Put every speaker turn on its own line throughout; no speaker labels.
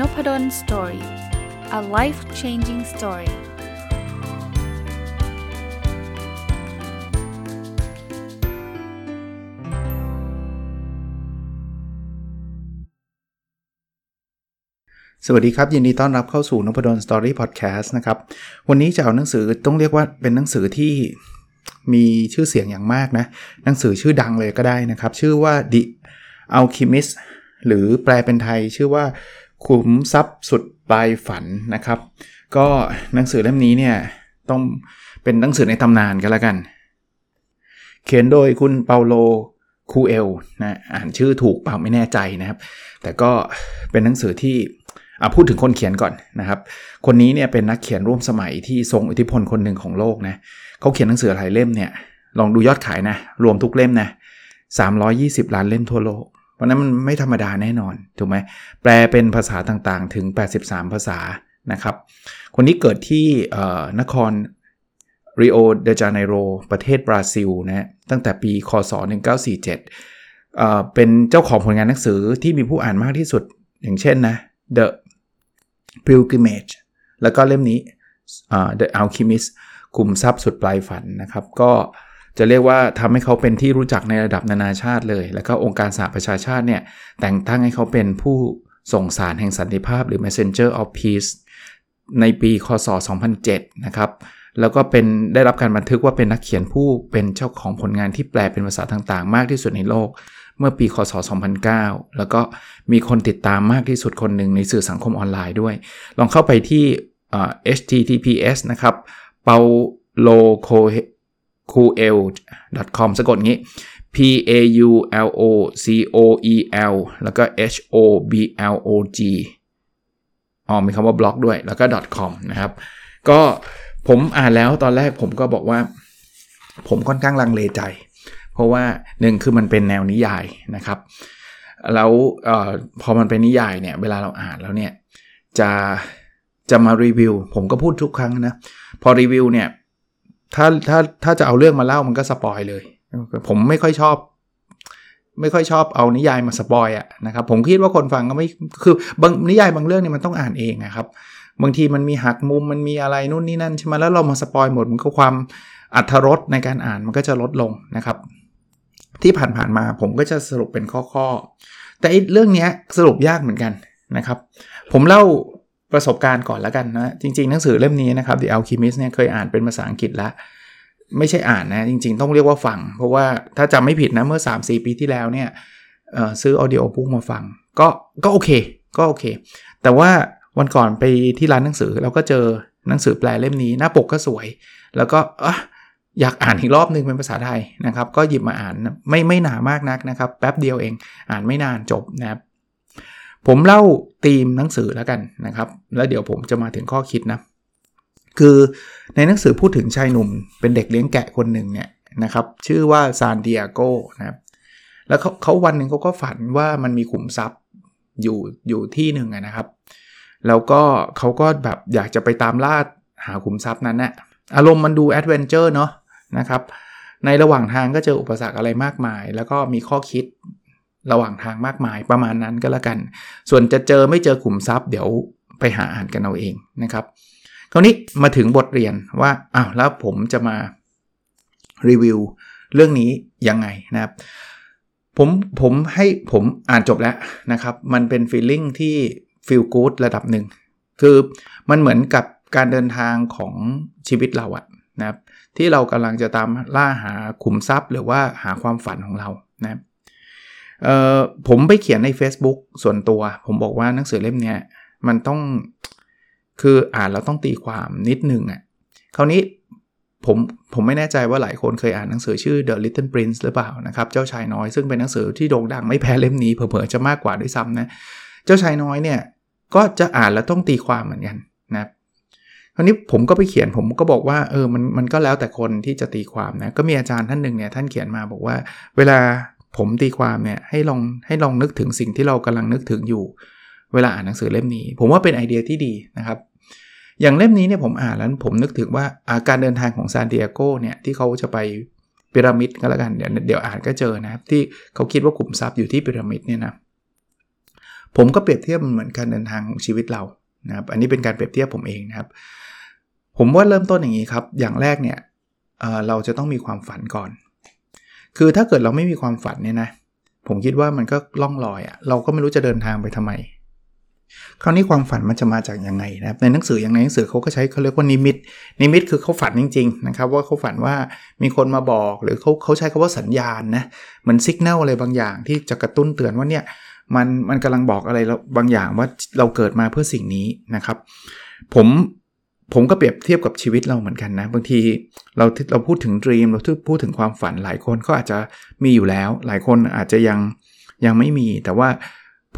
Nopadol's Story a life changing story สวัสดีครับ ยินดีต้อนรับเข้าสู่นพดล Story พอดแคสต์นะครับ วันนี้จะเอาหนังสือต้องเรียกว่าเป็นหนังสือที่มีชื่อเสียงอย่างมากนะ หนังสือชื่อดังเลยก็ได้นะครับ ชื่อว่า The Alchemist หรือแปลเป็นไทยชื่อว่า ขุมทรัพย์สุดปลายฝันนะครับ ก็หนังสือเล่มนี้เนี่ยต้องเป็นหนังสือในตำนานกันแล้วกัน เขียนโดยคุณเปาโลคูเอลนะอ่านชื่อถูกเปล่าไม่แน่ใจนะครับ แต่ก็เป็นหนังสือที่พูดถึงคนเขียนก่อนนะครับ คนนี้เนี่ยเป็นนักเขียนร่วมสมัยที่ทรงอิทธิพลคนหนึ่งของโลกนะเขาเขียนหนังสือหลายเล่มเนี่ยลองดูยอดขายนะ รวมทุกเล่มนะ320 ล้านเล่มทั่วโลก เพราะนั้นมันไม่ธรรมดาแน่นอน ถูกไหมแปลเป็นภาษาต่างๆ ถึง 83 ภาษานะครับ คนนี้เกิดที่นครริโอเดจาเนโรประเทศบราซิลนะตั้งแต่ปีคศ 1947 เป็นเจ้าของผลงานหนังสือที่มีผู้อ่านมากที่สุด อย่างเช่นนะ The Pilgrimage แล้วก็เล่มนี้ The Alchemist คุมทรัพย์สุดปลายฝันนะครับ ก็ จะเรียกว่าทำให้เขาเป็นที่รู้จักในระดับนานาชาติเลย แล้วก็องค์การสหประชาชาติเนี่ยแต่งตั้งให้เขาเป็นผู้ส่งสารแห่งสันติภาพหรือ Messenger of Peace ในปีคศ 2007 นะครับ แล้วก็เป็นได้รับการบันทึกว่าเป็นนักเขียนผู้เป็นเจ้าของผลงานที่แปลเป็นภาษาต่างๆ มากที่สุดในโลก เมื่อปีคศ 2009 แล้วก็มีคนติดตามมากที่สุดคนหนึ่งในสื่อสังคมออนไลน์ด้วย ลองเข้าไปที่ https นะครับ paulo cool com สะกดงี้ p a u l o c o e l แล้วก็ h o b l o g อ๋อมีคำว่าบล็อกด้วยแล้วก็ .com นะครับ ก็ผมอ่านแล้วตอนแรกผมก็บอกว่า ผมค่อนข้างลังเลใจ เพราะว่าหนึ่งคือมันเป็นแนวนิยายนะครับ แล้วออพอมันเป็นนิยายเนี่ย เวลาเราอ่านแล้วเนี่ย จะจะมารีวิว ผมก็พูดทุกครั้งนะ พอรีวิวเนี่ย ถ้าถ้าถ้าจะเอาเรื่องมาเล่ามันก็ spoil เลย ผมไม่ค่อยชอบ ไม่ค่อยชอบเอานิยายมา spoil อะนะครับ ผมคิดว่าคนฟังก็ไม่คือบางนิยายบางเรื่องเนี่ยมันต้องอ่านเองนะครับ บางทีมันมีหักมุมมันมีอะไรนู่นนี่นั่นใช่ไหมแล้วเรามา spoil หมดมันก็ความอรรถรสในการอ่านมันก็จะลดลงนะครับ ที่ผ่านๆมาผมก็จะสรุปเป็นข้อๆแต่เรื่องนี้สรุปยากเหมือนกันนะครับ ผมเล่า ประสบการณ์ก่อนแล้วกันนะจริงๆหนังสือเล่มนี้นะครับ The Alchemist เนี่ยเคยอ่านเป็นภาษาอังกฤษแล้วไม่ใช่อ่านนะจริงๆ ต้องเรียกว่าฟัง เพราะว่าถ้าจำไม่ผิดนะเมื่อ 3-4 ปีที่แล้วเนี่ยซื้อออเดียบุ๊กมาฟัง ก็ก็โอเค ก็โอเค แต่ว่าวันก่อนไปที่ร้านหนังสือเราก็เจอหนังสือแปลเล่มนี้ หน้าปกก็สวย แล้วก็อยากอ่านอีกรอบนึงเป็นภาษาไทยนะครับ ก็หยิบมาอ่านไม่ไม่หนามากนักนะครับ แป๊บเดียวเองอ่านไม่นานจบนะครับ ผมเล่าธีมหนังสือแล้วกันนะครับ แล้วเดี๋ยวผมจะมาถึงข้อคิดนะ คือในหนังสือพูดถึงชายหนุ่ม เป็นเด็กเลี้ยงแกะคนหนึ่งเนี่ยนะครับ ชื่อว่าซานดิเอโกนะครับแล้วเขาเขาวันหนึ่งเขาก็ฝันว่ามันมีขุมทรัพย์อยู่อยู่ที่หนึ่งนะครับ แล้วก็เขาก็แบบอยากจะไปตามล่าหาขุมทรัพย์นั้นนะอารมณ์มันดู adventure เนาะนะครับ ในระหว่างทางก็เจออุปสรรคอะไรมากมาย แล้วก็มีข้อคิด ระหว่างทางมากมายประมาณนั้นก็แล้วกัน ส่วนจะเจอไม่เจอขุมทรัพย์เดี๋ยวไปหาอ่านกันเอาเองนะครับ คราวนี้มาถึงบทเรียนว่าอ้าวแล้วผมจะมารีวิวเรื่องนี้ยังไงนะครับผมผมให้ผมอ่านจบแล้วนะครับ มันเป็นฟีลลิ่งที่ฟีลกู๊ดระดับหนึ่ง คือมันเหมือนกับการเดินทางของชีวิตเราอะนะครับที่เรากำลังจะตามล่าหาขุมทรัพย์ หรือว่าหาความฝันของเรานะครับ ผมไปเขียนใน Facebook ส่วนตัว ผมบอกว่าหนังสือเล่มนี้มันต้องคืออ่านแล้วต้องตีความนิดนึงอะ่ะคราวนี้ผมผมไม่แน่ใจว่าหลายคนเคยอ่านหนังสือชื่อ The Little Prince หรือเปล่านะครับ เจ้าชายน้อยซึ่งเป็นหนังสือที่โด่งดังไม่แพ้เล่มนี้เผลอๆจะมากกว่าด้วยซ้ำนะเจ้าชายน้อยเนี่ยก็จะอ่านแล้วต้องตีความเหมือนกันนะคราวนี้ผมก็ไปเขียนผมก็บอกว่าเออมันมันก็แล้วแต่คนที่จะตีความนะก็มีอาจารย์ท่านหนึ่งเนี่ยท่านเขียนมาบอกว่า เวลา ผมตีความเนี่ยให้ลองให้ลองนึกถึงสิ่งที่เรากำลังนึกถึงอยู่ เวลาอ่านหนังสือเล่มนี้ ผมว่าเป็นไอเดียที่ดีนะครับ อย่างเล่มนี้เนี่ยผมอ่านแล้วผมนึกถึงว่าอาการเดินทางของซานดิเอโกเนี่ยที่เขาจะไปพีระมิดก็แล้วกันเดี๋ยวเดี๋ยวอ่านก็เจอนะครับ ที่เขาคิดว่าขุมทรัพย์อยู่ที่พีระมิดเนี่ยนะผมก็เปรียบเทียบเหมือนการเดินทางของชีวิตเรานะครับอันนี้เป็นการเปรียบเทียบผมเองนะครับ ผมว่าเริ่มต้นอย่างนี้ครับ อย่างแรกเนี่ยเเราจะต้องมีความฝันก่อน คือถ้าเกิดเราไม่มีความฝันเนี่ยนะ ผมคิดว่ามันก็ล่องลอยอะ่ะ เราก็ไม่รู้จะเดินทางไปทำไม คราวนี้ความฝันมันจะมาจากยังไงนะครับ ในหนังสืออย่างในหนังสือเขาก็ใช้เขาเรียกว่านิมิต นิมิตคือเขาฝันจริง ๆ นะครับ ว่าเขาฝันว่ามีคนมาบอกหรือเขาเขาใช้คาว่าสัญญาณนะ เหมือนสัญญาณอะไรบางอย่างที่จะกระตุ้นเตือนว่าเนี่ยมันมันกำลังบอกอะไรบางอย่างว่าเราเกิดมาเพื่อสิ่งนี้นะครับ ผม ผมก็เปรียบเทียบกับชีวิตเราเหมือนกันนะ บางทีเราเราพูดถึงดีมเราพูดถึงความฝันหลายคนก็อาจจะมีอยู่แล้ว หลายคนอาจจะยังยังไม่มี แต่ว่า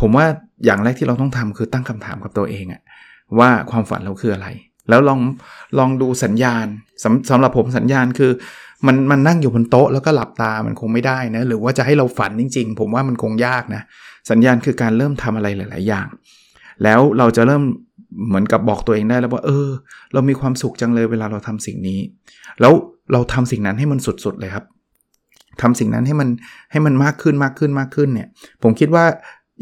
ผมว่าอย่างแรกที่เราต้องทำคือตั้งคำถามกับตัวเองอะว่าความฝันเราคืออะไร แล้วลองลองดูสัญญาณสำสำหรับผมสัญญาณคือ มันมันนั่งอยู่บนโต๊ะแล้วก็หลับตามันคงไม่ได้นะหรือว่าจะให้เราฝันจริง ๆ ผมว่ามันคงยากนะสัญญาณคือการเริ่มทำอะไรหลาย ๆ อย่าง แล้วเราจะเริ่ม เหมือนกับบอกตัวเองได้แล้วว่า เออ เรามีความสุขจังเลยเวลาเราทำสิ่งนี้ แล้วเราทำสิ่งนั้นให้มันสุดๆเลยครับทำสิ่งนั้นให้มันให้มันมากขึ้นมากขึ้นมากขึ้นเนี่ย ผมคิดว่า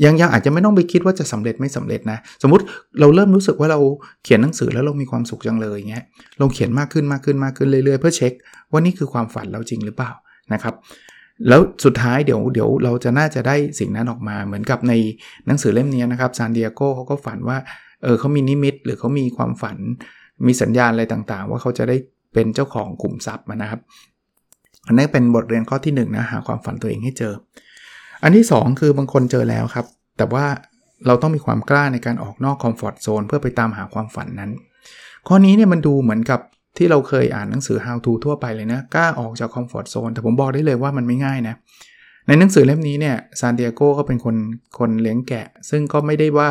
ยังยังอาจจะไม่ต้องไปคิดว่าจะสำเร็จไม่สำเร็จนะ สมมติเราเริ่มรู้สึกว่าเราเขียนหนังสือแล้วเรามีความสุขจังเลยเงี้ยเราเขียนมากขึ้นมากขึ้นมากขึ้นเรื่อยๆเพื่อเช็ค ว่านี่คือความฝันเราจริงหรือเปล่านะครับ แล้วสุดท้ายเดี๋ยวเดี๋ยวเราจะน่าจะได้สิ่งนั้นออกมาเหมือนกับในหนังสือเล่มนี้นะครับซานดิเอโกเขาก็ฝันว่า เออเขามีนิมิตหรือเขามีความฝัน มีสัญญาณอะไรต่างๆ ว่าเขาจะได้เป็นเจ้าของกลุ่มทรัพย์นะครับ อันนี้เป็นบทเรียนข้อที่1 นะหาความฝันตัวเองให้เจอ อันที่ 2 คือบางคนเจอแล้วครับ แต่ว่าเราต้องมีความกล้าในการออกนอก comfort zone เพื่อไปตามหาความฝันนั้น ข้อนี้เนี่ยมันดูเหมือนกับที่เราเคยอ่านหนังสือ how to ทั่วไปเลยนะกล้าออกจาก comfort zone แต่ผมบอกได้เลยว่ามันไม่ง่ายนะในหนังสือเล่มนี้เนี่ยซานเดียโกก็เป็นคนคนเลี้ยงแกะ ซึ่งก็ไม่ได้ว่า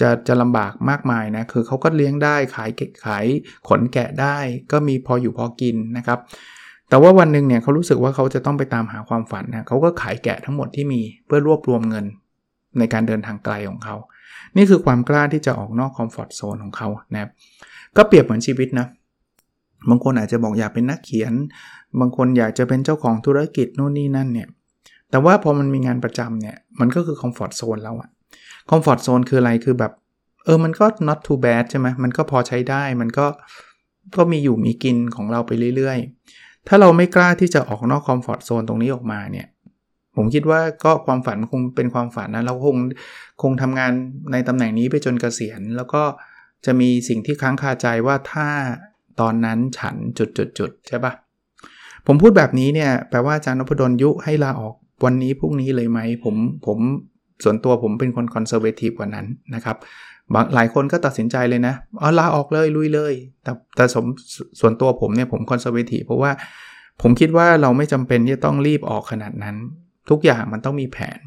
จะจะลำบากมากมายนะคือเขาก็เลี้ยงได้ขายขายขนแกะได้ ก็มีพออยู่พอกินนะครับ แต่ว่าวันหนึ่งเนี่ยเขารู้สึกว่าเขาจะต้องไปตามหาความฝันนะเขาก็ขายแกะทั้งหมดที่มีเพื่อรวบรวมเงินในการเดินทางไกลของเขา นี่คือความกล้าที่จะออกนอกคอมฟอร์ทโซนของเขานะครับก็เปรียบเหมือนชีวิตนะบางคนอาจจะบอกอยากเป็นนักเขียน บางคนอยากจะเป็นเจ้าของธุรกิจโน่นนี่นั่นเนี่ยแต่ว่าพอมันมีงานประจำเนี่ยมันก็คือ comfort zone แล้วอะ comfort zone คืออะไรคือแบบ เออมันก็ not too bad ใช่ไหมมันก็พอใช้ได้มันก็ก็มีอยู่มีกินของเราไปเรื่อยๆ ถ้าเราไม่กล้าที่จะออกนอก comfort zone ตรงนี้ออกมาเนี่ย ผมคิดว่าก็ความฝันคงเป็นความฝันนะเราคงคงทำงานในตำแหน่งนี้ไปจนเกษียณ แล้วก็จะมีสิ่งที่ค้างคาใจว่าถ้าตอนนั้นฉันจุดจุดจุดใช่ปะผมพูดแบบนี้เนี่ยแปลว่าอาจารย์นพดลยุให้ลาออกวันนี้พรุ่งนี้เลยไหมผมผม ส่วนตัวผมเป็นคน conservative กว่านั้นนะครับบางหลายคนก็ตัดสินใจเลยนะอ๋อลาออกเลยลุยเลย แต่แต่ส่วนส่วนตัวผมเนี่ยผม conservative เพราะว่าผมคิดว่าเราไม่จำเป็นที่จะต้องรีบออกขนาดนั้น ทุกอย่างมันต้องมีแผน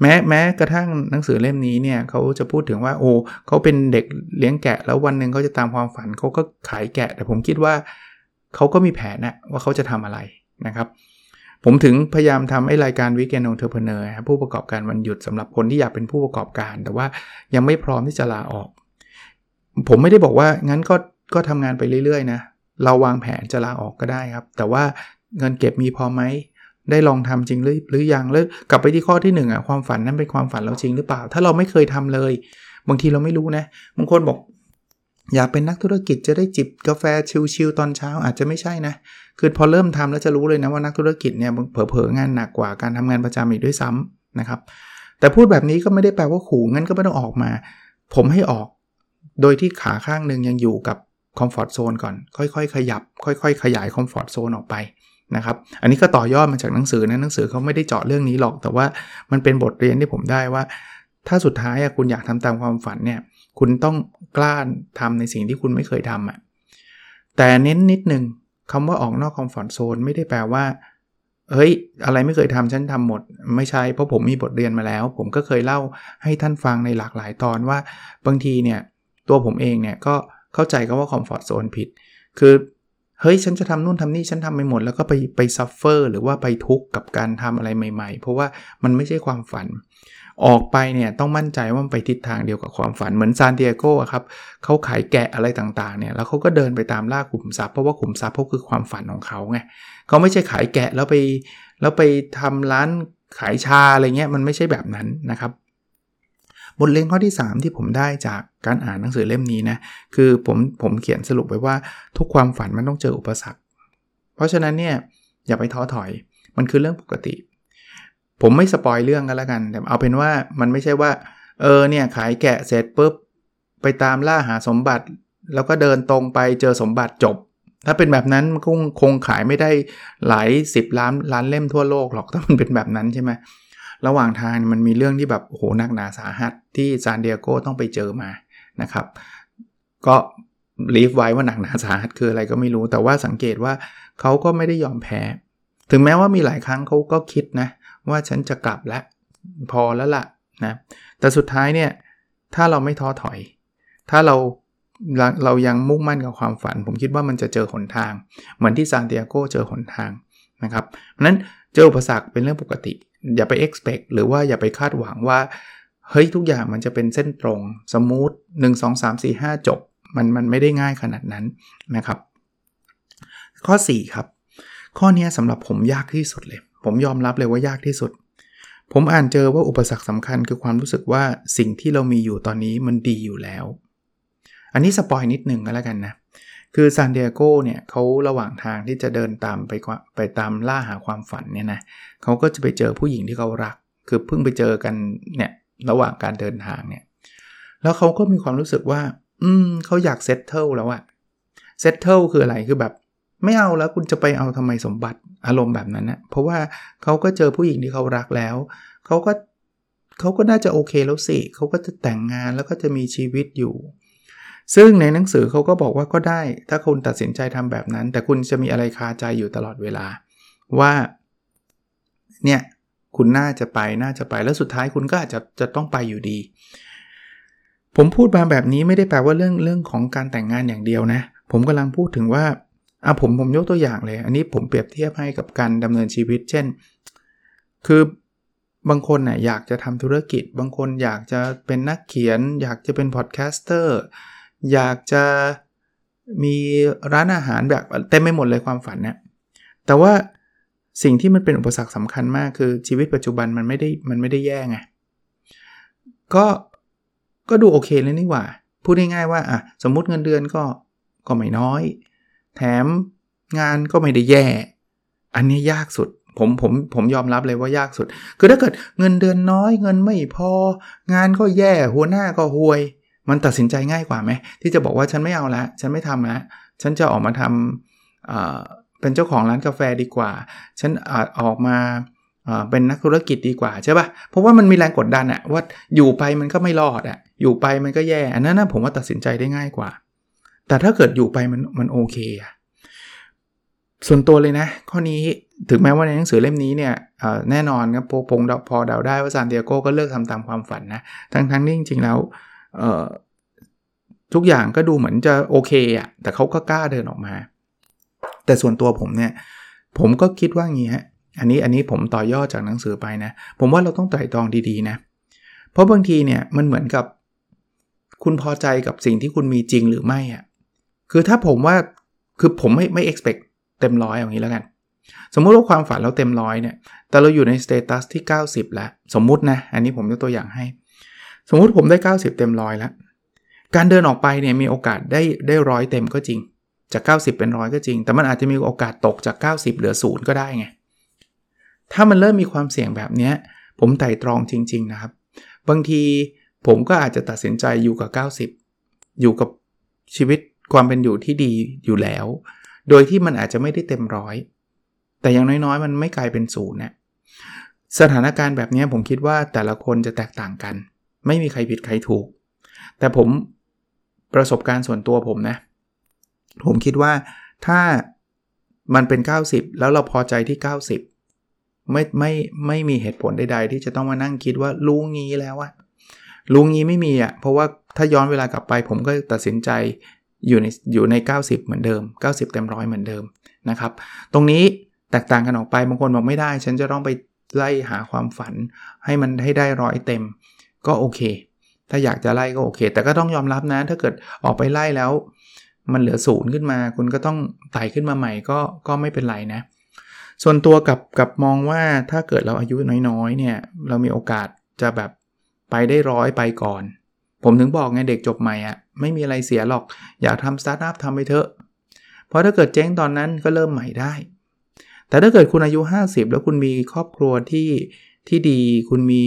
แม้แม้กระทั่งหนังสือเล่มนี้เนี่ยเขาจะพูดถึงว่าโอ้เขาเป็นเด็กเลี้ยงแกะ แล้ววันหนึ่งเขาจะตามความฝันเขาก็ขายแกะ แต่ผมคิดว่าเขาก็มีแผนนะว่าเขาจะทำอะไรนะครับ ผมถึงพยายามทำไอ้รายการวิกเกนองเทอร์เพเนอร์ผู้ประกอบการวันหยุดสำหรับคนที่อยากเป็นผู้ประกอบการ แต่ว่ายังไม่พร้อมที่จะลาออก ผมไม่ได้บอกว่างั้นก็ก็ทำงานไปเรื่อยๆนะเราวางแผนจะลาออกก็ได้ครับ แต่ว่าเงินเก็บมีพอไหมได้ลองทำจริงหรือหรือยังแล้วกลับไปที่ข้อที่1อะความฝันนั้นเป็นความฝันเราจริงหรือเปล่า ถ้าเราไม่เคยทำเลย บางทีเราไม่รู้นะบางคนบอก อยากเป็นนักธุรกิจจะได้จิบกาแฟชิลๆตอนเช้าอาจจะไม่ใช่นะ คือพอเริ่มทำแล้วจะรู้เลยนะว่านักธุรกิจเนี่ยเผลอๆงานหนักกว่าการทำงานประจำอีกด้วยซ้ำนะครับ แต่พูดแบบนี้ก็ไม่ได้แปลว่าขู่งั้นก็ไม่ต้องออกมา ผมให้ออก โดยที่ขาข้างหนึ่งยังอยู่กับคอมฟอร์ทโซนก่อน ค่อยๆ ขยับ ค่อยๆ ขยายคอมฟอร์ทโซนออกไปนะครับ อันนี้ก็ต่อยอดมาจากหนังสือนะหนังสือเขาไม่ได้เจาะเรื่องนี้หรอก แต่ว่ามันเป็นบทเรียนที่ผมได้ว่า ถ้าสุดท้ายคุณอยากทำตามความฝันเนี่ย คุณต้อง กล้าทำในสิ่งที่คุณไม่เคยทำอะแต่เน้นนิดนึงคำว่าออกนอก comfort zone ไม่ได้แปลว่าเฮ้ย อะไรไม่เคยทำฉันทำหมด ไม่ใช่เพราะผมมีบทเรียนมาแล้ว ผมก็เคยเล่าให้ท่านฟังในหลากหลายตอนว่า บางทีเนี่ย ตัวผมเองเนี่ย ก็เข้าใจก็ว่า comfort zone ผิด คือเฮ้ย ฉันจะทำนู่นทำนี่ฉันทำไปหมด แล้วก็ไปไป suffer หรือว่าไปทุกข์กับการทำอะไรใหม่ ๆ เพราะว่ามันไม่ใช่ความฝัน ออกไปเนี่ยต้องมั่นใจว่ามันไปทิศทางเดียวกับความฝันเหมือนซานเดียโกครับเขาขายแกะอะไรต่างๆเนี่ยแล้วเขาก็เดินไปตามล่าขุมทรัพย์เพราะว่าขุมทรัพย์เขาคือความฝันของเขาไงเขาไม่ใช่ขายแกะแล้วไปแล้วไปทำร้านขายชาอะไรเงี้ยมันไม่ใช่แบบนั้นนะครับบทเรียนข้อที่ 3 ที่ผมได้จากการอ่านหนังสือเล่มนี้นะคือผมผมเขียนสรุปไว้ว่าทุกความฝันมันต้องเจออุปสรรค เพราะฉะนั้นเนี่ยอย่าไปท้อถอยมันคือเรื่องปกติ ผมไม่สปอยเรื่องกันแล้วกัน แต่เอาเป็นว่ามันไม่ใช่ว่า เออเนี่ยขายแกะเสร็จปุ๊บ ไปตามล่าหาสมบัติ แล้วก็เดินตรงไปเจอสมบัติจบ ถ้าเป็นแบบนั้นมันคงคงขายไม่ได้หลาย 10 ล้านล้านเล่มทั่วโลกหรอกถ้ามันเป็นแบบนั้นใช่ไหมระหว่างทางมันมีเรื่องที่แบบโอ้โหนักหนาสาหัสที่ซานเดียโกต้องไปเจอมานะครับ ก็ลีฟไว้ว่าหนักหนาสาหัสคืออะไรก็ไม่รู้ แต่ว่าสังเกตว่าเขาก็ไม่ได้ยอมแพ้ ถึงแม้ว่ามีหลายครั้งเขาก็คิดนะ ว่าฉันจะกลับแล้วพอแล้วล่ะนะแต่สุดท้ายเนี่ยถ้าเราไม่ท้อถอย ถ้าเราเรายังมุ่งมั่นกับความฝัน ผมคิดว่ามันจะเจอหนทาง เหมือนที่ซานติอาโกเจอหนทางนะครับเพราะนั้นเจออุปสรรคเป็นเรื่องปกติ อย่าไป expect หรือว่าอย่าไปคาดหวังว่าเฮ้ยทุกอย่างมันจะเป็นเส้นตรง smooth หนึ่งสองสามสี่ห้าจบ มันมันไม่ได้ง่ายขนาดนั้นนะครับ ข้อ 4 ครับ ข้อนี้สำหรับผมยากที่สุดเลย ผมยอมรับเลยว่ายากที่สุด ผมอ่านเจอว่าอุปสรรคสำคัญคือความรู้สึกว่าสิ่งที่เรามีอยู่ตอนนี้มันดีอยู่แล้ว อันนี้สปอยนิดหนึ่งก็แล้วกันนะ คือซานเดียโกเนี่ยเขาระหว่างทางที่จะเดินตามไปไปตามล่าหาความฝันเนี่ยนะเขาก็จะไปเจอผู้หญิงที่เขารัก คือเพิ่งไปเจอกันเนี่ยระหว่างการเดินทางเนี่ยแล้วเขาก็มีความรู้สึกว่า อืมเขาอยาก settle แล้วอะ settle คืออะไรคือแบบ ไม่เอาแล้วคุณจะไปเอาทำไมสมบัติ อารมณ์แบบนั้นนะเพราะว่าเขาก็เจอผู้หญิงที่เขารักแล้วเขาก็เขาก็น่าจะโอเคแล้วสิเขาก็จะแต่งงานแล้วก็จะมีชีวิตอยู่ ซึ่งในหนังสือเขาก็บอกว่าก็ได้ ถ้าคุณตัดสินใจทำแบบนั้น แต่คุณจะมีอะไรคาใจอยู่ตลอดเวลา ว่าเนี่ยคุณน่าจะไปน่าจะไปแล้วสุดท้ายคุณก็อาจจะจะต้องไปอยู่ดี ผมพูดมาแบบนี้ไม่ได้แปลว่าเรื่องเรื่องของการแต่งงานอย่างเดียวนะ ผมกำลังพูดถึงว่า อะผมผมยกตัวอย่างเลย อันนี้ผมเปรียบเทียบให้กับการดำเนินชีวิต เช่น คือบางคนเนี่ยอยากจะทำธุรกิจ บางคนอยากจะเป็นนักเขียน อยากจะเป็น podcaster อยากจะมีร้านอาหารแบบเต็มไปหมดเลยความฝันเนี่ยแต่ว่าสิ่งที่มันเป็นอุปสรรคสำคัญมากคือชีวิตปัจจุบันมันไม่ได้มันไม่ได้แย่ไงก็ก็ดูโอเคเลยนี่หว่า พูดง่ายๆว่าอะสมมุติเงินเดือนก็ก็ไม่น้อย แถมงานก็ไม่ได้แย่ อันนี้ยากสุดผมผมผมยอมรับเลยว่ายากสุด คือถ้าเกิดเงินเดือนน้อยเงินไม่พอ งานก็แย่หัวหน้าก็ห่วย มันตัดสินใจง่ายกว่าไหมที่จะบอกว่าฉันไม่เอาละฉันไม่ทำละฉันจะออกมาทำเป็นเจ้าของร้านกาแฟดีกว่า ฉันอาจออกมาเป็นนักธุรกิจดีกว่าใช่ปะ่ะเพราะว่ามันมีแรงกดดันอะว่าอยู่ไปมันก็ไม่รอดอะอยู่ไปมันก็แย่อันนั้นนะผมว่าตัดสินใจได้ง่ายกว่า แต่ถ้าเกิดอยู่ไปมันมันโอเคอะส่วนตัวเลยนะ ข้อนี้ถึงแม้ว่าในหนังสือเล่มนี้เนี่ยแน่นอนครับพงพอเดาได้ว่าซานเดียโกก็เลือกทำตามความฝันนะ ทั้งทั้งนี้จริงๆแล้วทุกอย่างก็ดูเหมือนจะโอเคอะแต่เขาก็กล้าเดินออกมา แต่ส่วนตัวผมเนี่ย ผมก็คิดว่างี้ฮะอันนี้อันนี้ผมต่อยอดจากหนังสือไปนะ ผมว่าเราต้องไตร่ตรองดีๆนะ เพราะบางทีเนี่ยมันเหมือนกับคุณพอใจกับสิ่งที่คุณมีจริงหรือไม่อะ่ะ คือถ้าผมว่าคือผมไม่ไม่ expect เต็มร้อยอย่างนี้แล้วกัน สมมุติว่าความฝันเราเต็มร้อยเนี่ย แต่เราอยู่ในสเตตัสที่ 90 แล้ว สมมุตินะ อันนี้ผมยกตัวอย่างให้ สมมุติผมได้ 90 เต็มร้อยแล้ว การเดินออกไปเนี่ยมีโอกาสได้ได้ร้อยเต็มก็จริง จาก 90 เป็นร้อยก็จริง แต่มันอาจจะมีโอกาสตกจาก 90 เหลือศูนย์ก็ได้ไง ถ้ามันเริ่มมีความเสี่ยงแบบนี้ ผมไต่ตรองจริง ๆนะครับ บางทีผมก็อาจจะตัดสินใจอยู่กับ 90 อยู่กับชีวิต ความเป็นอยู่ที่ดีอยู่แล้ว โดยที่มันอาจจะไม่ได้เต็มร้อย แต่อย่างน้อยๆ มันไม่กลายเป็นศูนย์นะสถานการณ์แบบนี้ผมคิดว่าแต่ละคนจะแตกต่างกัน ไม่มีใครผิดใครถูก แต่ผมประสบการณ์ส่วนตัวผมนะ ผมคิดว่าถ้ามันเป็น 90 แล้วเราพอใจที่ 90 ไม่ไม่ไม่มีเหตุผลใดๆ ที่จะต้องมานั่งคิดว่าลุงงี้แล้วอะลุงงี้ไม่มีอะเพราะว่าถ้าย้อนเวลากลับไปผมก็ตัดสินใจ อยู่ในอยู่ใน 90 เหมือนเดิม 90 เต็มร้อยเหมือนเดิมนะครับ ตรงนี้แตกต่างกันออกไปบางคนบอกไม่ได้ ฉันจะต้องไปไล่หาความฝัน ให้มันให้ได้ร้อยเต็ม ก็โอเค ถ้าอยากจะไล่ก็โอเค แต่ก็ต้องยอมรับนะ ถ้าเกิดออกไปไล่แล้ว มันเหลือศูนย์ขึ้นมา คุณก็ต้องไต่ขึ้นมาใหม่ก็ก็ไม่เป็นไรนะ ส่วนตัวกับกับมองว่าถ้าเกิดเราอายุน้อยๆเนี่ยเรามีโอกาสจะแบบไปได้ร้อยไปก่อน ผมถึงบอกไงเด็กจบใหม่อะไม่มีอะไรเสียหรอก อยากทำสตาร์ทอัพทำไปเถอะ เพราะถ้าเกิดเจ๊งตอนนั้นก็เริ่มใหม่ได้ แต่ถ้าเกิดคุณอายุ 50 แล้วคุณมีครอบครัวที่ที่ดี คุณมี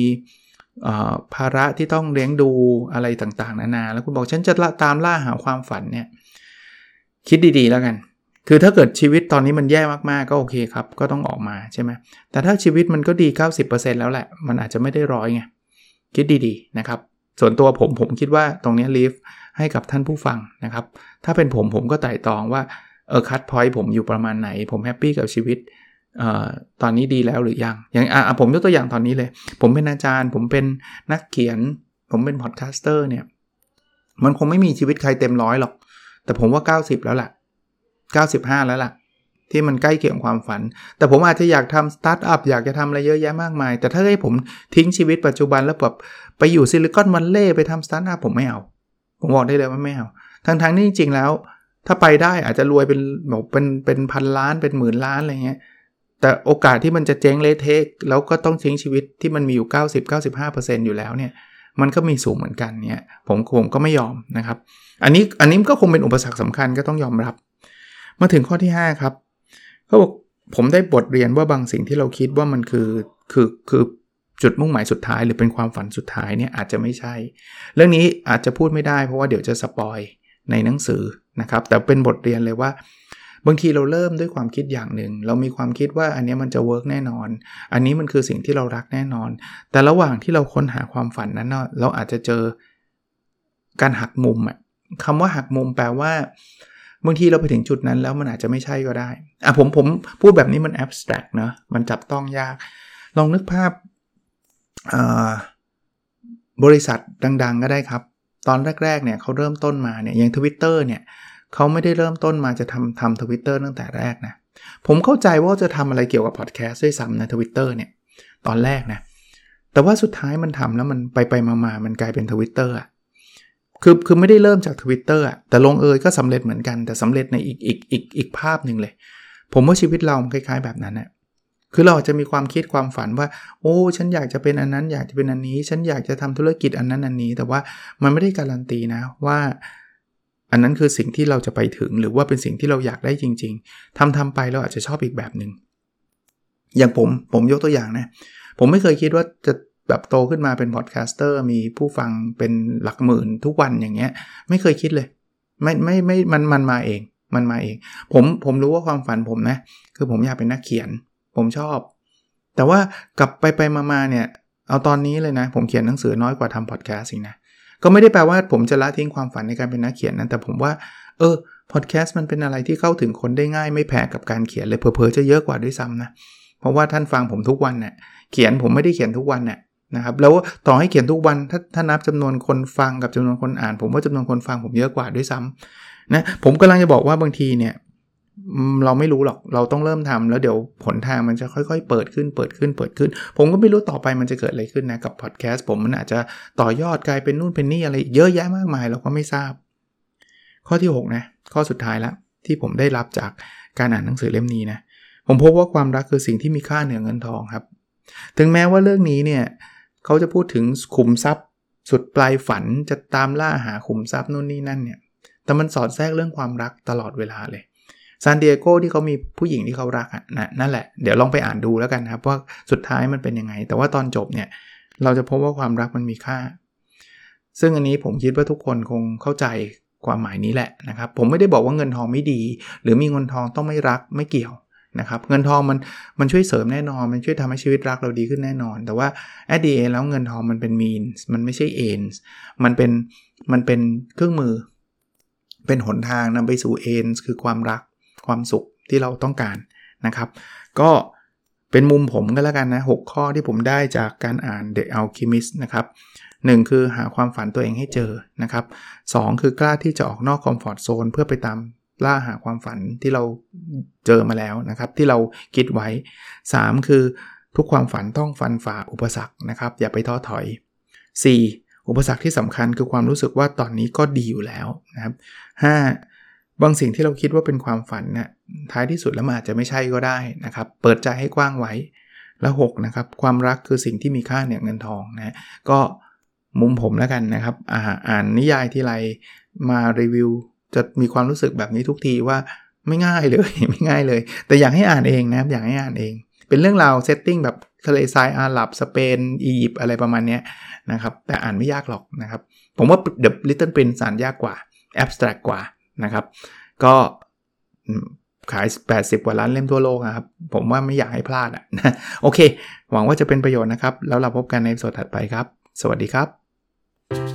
ภาระที่ต้องเลี้ยงดูอะไรต่างๆ นานา แล้วคุณบอกฉันจะตามล่าหาความฝันเนี่ย คิดดีๆแล้วกัน คือถ้าเกิดชีวิตตอนนี้มันแย่มากๆ ก็โอเคครับ ก็ต้องออกมาใช่ไหม แต่ถ้าชีวิตมันก็ดี 90%แล้วแหละ มันอาจจะไม่ได้ร้อยไง คิดดีๆ นะครับ ส่วนตัวผมผมคิดว่าตรงนี้ leave ให้กับท่านผู้ฟังนะครับ ถ้าเป็นผมผมก็ไตร่ตรองว่าเออ cut point ผมอยู่ประมาณไหน ผมแฮปปี้กับชีวิตออตอนนี้ดีแล้วหรือยังอย่างอะผมยกตัวอย่างตอนนี้เลย ผมเป็นอาจารย์ ผมเป็นนักเขียน ผมเป็น podcaster เนี่ย มันคงไม่มีชีวิตใครเต็มร้อยหรอก แต่ผมว่า 90 แล้วล่ะ 95 แล้วล่ะ ที่มันใกล้เคียงความฝัน แต่ผมอาจจะอยากทำสตาร์ทอัพอยากจะทำอะไรเยอะแยะมากมาย แต่ถ้าให้ผมทิ้งชีวิตปัจจุบันแล้วแบบไปอยู่ Silicon Valley ไปทำสตาร์ทอัพผมไม่เอา ผมบอกได้เลยว่าไม่เอา ทั้งๆที่จริงๆแล้ว ถ้าไปได้อาจจะรวยเป็นแบบเป็นเป็นพันล้านเป็นหมื่นล้านอะไรเงี้ย แต่โอกาสที่มันจะเจ๊งเละเทะแล้วก็ต้องทิ้งชีวิตที่มันมีอยู่ 90-95%อยู่แล้วเนี่ย มันก็มีสูงเหมือนกันเนี่ย ผมผมก็ไม่ยอมนะครับ อันนี้อันนี้ก็คงเป็นอุปสรรคสำคัญก็ต้องยอมรับ มาถึงข้อที่ 5 ครับ เขาบอกผมได้บทเรียนว่าบางสิ่งที่เราคิดว่ามันคือคือคือจุดมุ่งหมายสุดท้าย หรือเป็นความฝันสุดท้ายเนี่ยอาจจะไม่ใช่ เรื่องนี้อาจจะพูดไม่ได้เพราะว่าเดี๋ยวจะสปอยในหนังสือนะครับ แต่เป็นบทเรียนเลยว่า บางทีเราเริ่มด้วยความคิดอย่างหนึ่ง เรามีความคิดว่าอันนี้มันจะเวิร์กแน่นอน อันนี้มันคือสิ่งที่เรารักแน่นอน แต่ระหว่างที่เราค้นหาความฝันนั้นเราอาจจะเจอการหักมุมอะคำว่าหักมุมแปลว่า บางทีเราไปถึงจุดนั้นแล้วมันอาจจะไม่ใช่ก็ได้อะผมผมพูดแบบนี้มันแอบสแตรกเนะมันจับต้องยาก ลองนึกภาพบริษัทดัง ๆ ก็ได้ครับ ตอนแรก ๆ เนี่ยเขาเริ่มต้นมาเนี่ยอย่างทวิตเตอร์เนี่ยเขาไม่ได้เริ่มต้นมาจะทำทำทวิตเตอร์ตั้งแต่แรกนะผมเข้าใจว่าจะทำอะไรเกี่ยวกับพอดแคสต์ด้วยซ้ำนะทวิตเตอร์เนี่ยตอนแรกนะแต่ว่าสุดท้ายมันทำแล้วมันไปไปมามามันกลายเป็นทวิตเตอร์อะ คือคือไม่ได้เริ่มจากทวิตเตอร์อะแต่ลงเอยก็สำเร็จเหมือนกันแต่สำเร็จในอีกอีกอีกอีกภาพหนึ่งเลย ผมว่าชีวิตเราคล้าย ๆ แบบนั้นน่ะคือเราจะมีความคิดความฝันว่า โอ้ ฉันอยากจะเป็นอันนั้น อยากจะเป็นอันนี้ ฉันอยากจะทำธุรกิจอันนั้นอันนี้ แต่ว่ามันไม่ได้การันตีนะว่า อันนั้นคือสิ่งที่เราจะไปถึง หรือว่าเป็นสิ่งที่เราอยากได้จริง ๆทำทำไปเราอาจจะชอบอีกแบบหนึง่งอย่างผมผมยกตัวอย่างนะผมไม่เคยคิดว่าจะ แบบโตขึ้นมาเป็น podcaster มีผู้ฟังเป็นหลักหมื่นทุกวันอย่างเงี้ย ไม่เคยคิดเลย ไม่ไม่ไม่มันมันมาเอง มันมาเอง ผมผมรู้ว่าความฝันผมนะ คือผมอยากเป็นนักเขียน ผมชอบ แต่ว่ากลับไปไปมาๆเนี่ย เอาตอนนี้เลยนะ ผมเขียนหนังสือน้อยกว่าทำพอดแคสต์สินะก็ไม่ได้แปลว่าผมจะละทิ้งความฝันในการเป็นนักเขียนนะแต่ผมว่า เออพอดแคสต์มันเป็นอะไรที่เข้าถึงคนได้ง่ายไม่แพ้กับการเขียนเลยเพอๆจะเยอะกว่าด้วยซ้ำนะเพราะว่าท่านฟังผมทุกวันเนะ่ยเขียนผมไม่ได้เขียนทุกวันเนะ่ย นะครับแล้วต่อให้เขียนทุกวันถ้าถ้านับจำนวนคนฟังกับจำนวนคนอ่าน ผมว่าจำนวนคนฟังผมเยอะกว่าด้วยซ้ำนะผมกำลังจะบอกว่าบางทีเนี่ยเราไม่รู้หรอกเราต้องเริ่มทำแล้วเดี๋ยวผลทางมันจะค่อยๆ เปิดขึ้นเปิดขึ้นเปิดขึ้น ผมก็ไม่รู้ต่อไปมันจะเกิดอะไรขึ้นนะกับพอดแคสต์ผมมันอาจจะต่อยอดกลายเป็นนู่นเป็นนี่อะไรเยอะแยะมากมายเราก็ไม่ทราบ ข้อที่6นะข้อสุดท้ายละที่ผมได้รับจากการอ่านหนังสือเล่มนี้นะผมพบว่าความรักคือสิ่งที่มีค่าเหนือเงินทองครับ ถึงแม้ว่าเรื่องนี้เนี่ย เขาจะพูดถึงขุมทรัพย์ สุดปลายฝันจะตามล่าหาขุมทรัพย์นู่นนี่นั่นเนี่ย แต่มันสอดแทรกเรื่องความรักตลอดเวลาเลยซานดิเอโกที่เขามีผู้หญิงที่เขารักอะนะนั่นแหละ เดี๋ยวลองไปอ่านดูแล้วกันครับว่าสุดท้ายมันเป็นยังไง แต่ว่าตอนจบเนี่ยเราจะพบว่าความรักมันมีค่า ซึ่งอันนี้ผมคิดว่าทุกคนคงเข้าใจความหมายนี้แหละนะครับ ผมไม่ได้บอกว่าเงินทองไม่ดี หรือมีเงินทองต้องไม่รักไม่เกี่ยว นะครับเงินทองมันมันช่วยเสริมแน่นอน มันช่วยทำให้ชีวิตรักเราดีขึ้นแน่นอน แต่ว่าแอดดีเอแล้วเงินทองมันเป็นมีนมันไม่ใช่เอนส์มันเป็นมันเป็นเครื่องมือ เป็นหนทางนำไปสู่เอนส์คือความรักความสุขที่เราต้องการนะครับ ก็เป็นมุมผมก็แล้วกันนะ 6 ข้อที่ผมได้จากการอ่าน The Alchemist นะครับ 1 คือหาความฝันตัวเองให้เจอนะครับ 2 คือกล้าที่จะออกนอกคอมฟอร์ทโซนเพื่อไปตาม ล่าหาความฝันที่เราเจอมาแล้วนะครับ ที่เราคิดไว้ 3 คือทุกความฝันต้องฟันฝ่าอุปสรรคนะครับ อย่าไปท้อถอย 4. อุปสรรคที่สำคัญคือความรู้สึกว่าตอนนี้ก็ดีอยู่แล้วนะครับ 5. บางสิ่งที่เราคิดว่าเป็นความฝันนะ่ยท้ายที่สุดแล้วมันอาจจะไม่ใช่ก็ได้นะครับ เปิดใจให้กว้างไว้แล้ว6นะครับความรักคือสิ่งที่มีค่าเนี่ยเงินทองนะก็มุมผมแล้วกันนะครับอ่าอ่านนิยายที่ไรมารีวิว จะมีความรู้สึกแบบนี้ทุกทีว่าไม่ง่ายเลยไม่ง่ายเลย แต่อยากให้อ่านเองนะครับอยากให้อ่านเอง เป็นเรื่องราวเซตติ้งแบบทะเลทรายอาหรับสเปนอียิปต์อะไรประมาณนี้นะครับแต่อ่านไม่ยากหรอกนะครับ ผมว่า The Little Prince อ่านยากกว่า abstract กว่านะครับก็ขาย 80 กว่าล้านเล่มทั่วโลกครับ ผมว่าไม่อยากให้พลาดอะนะโอเค หวังว่าจะเป็นประโยชน์นะครับ แล้วเราพบกันในสดถัดไปครับ สวัสดีครับ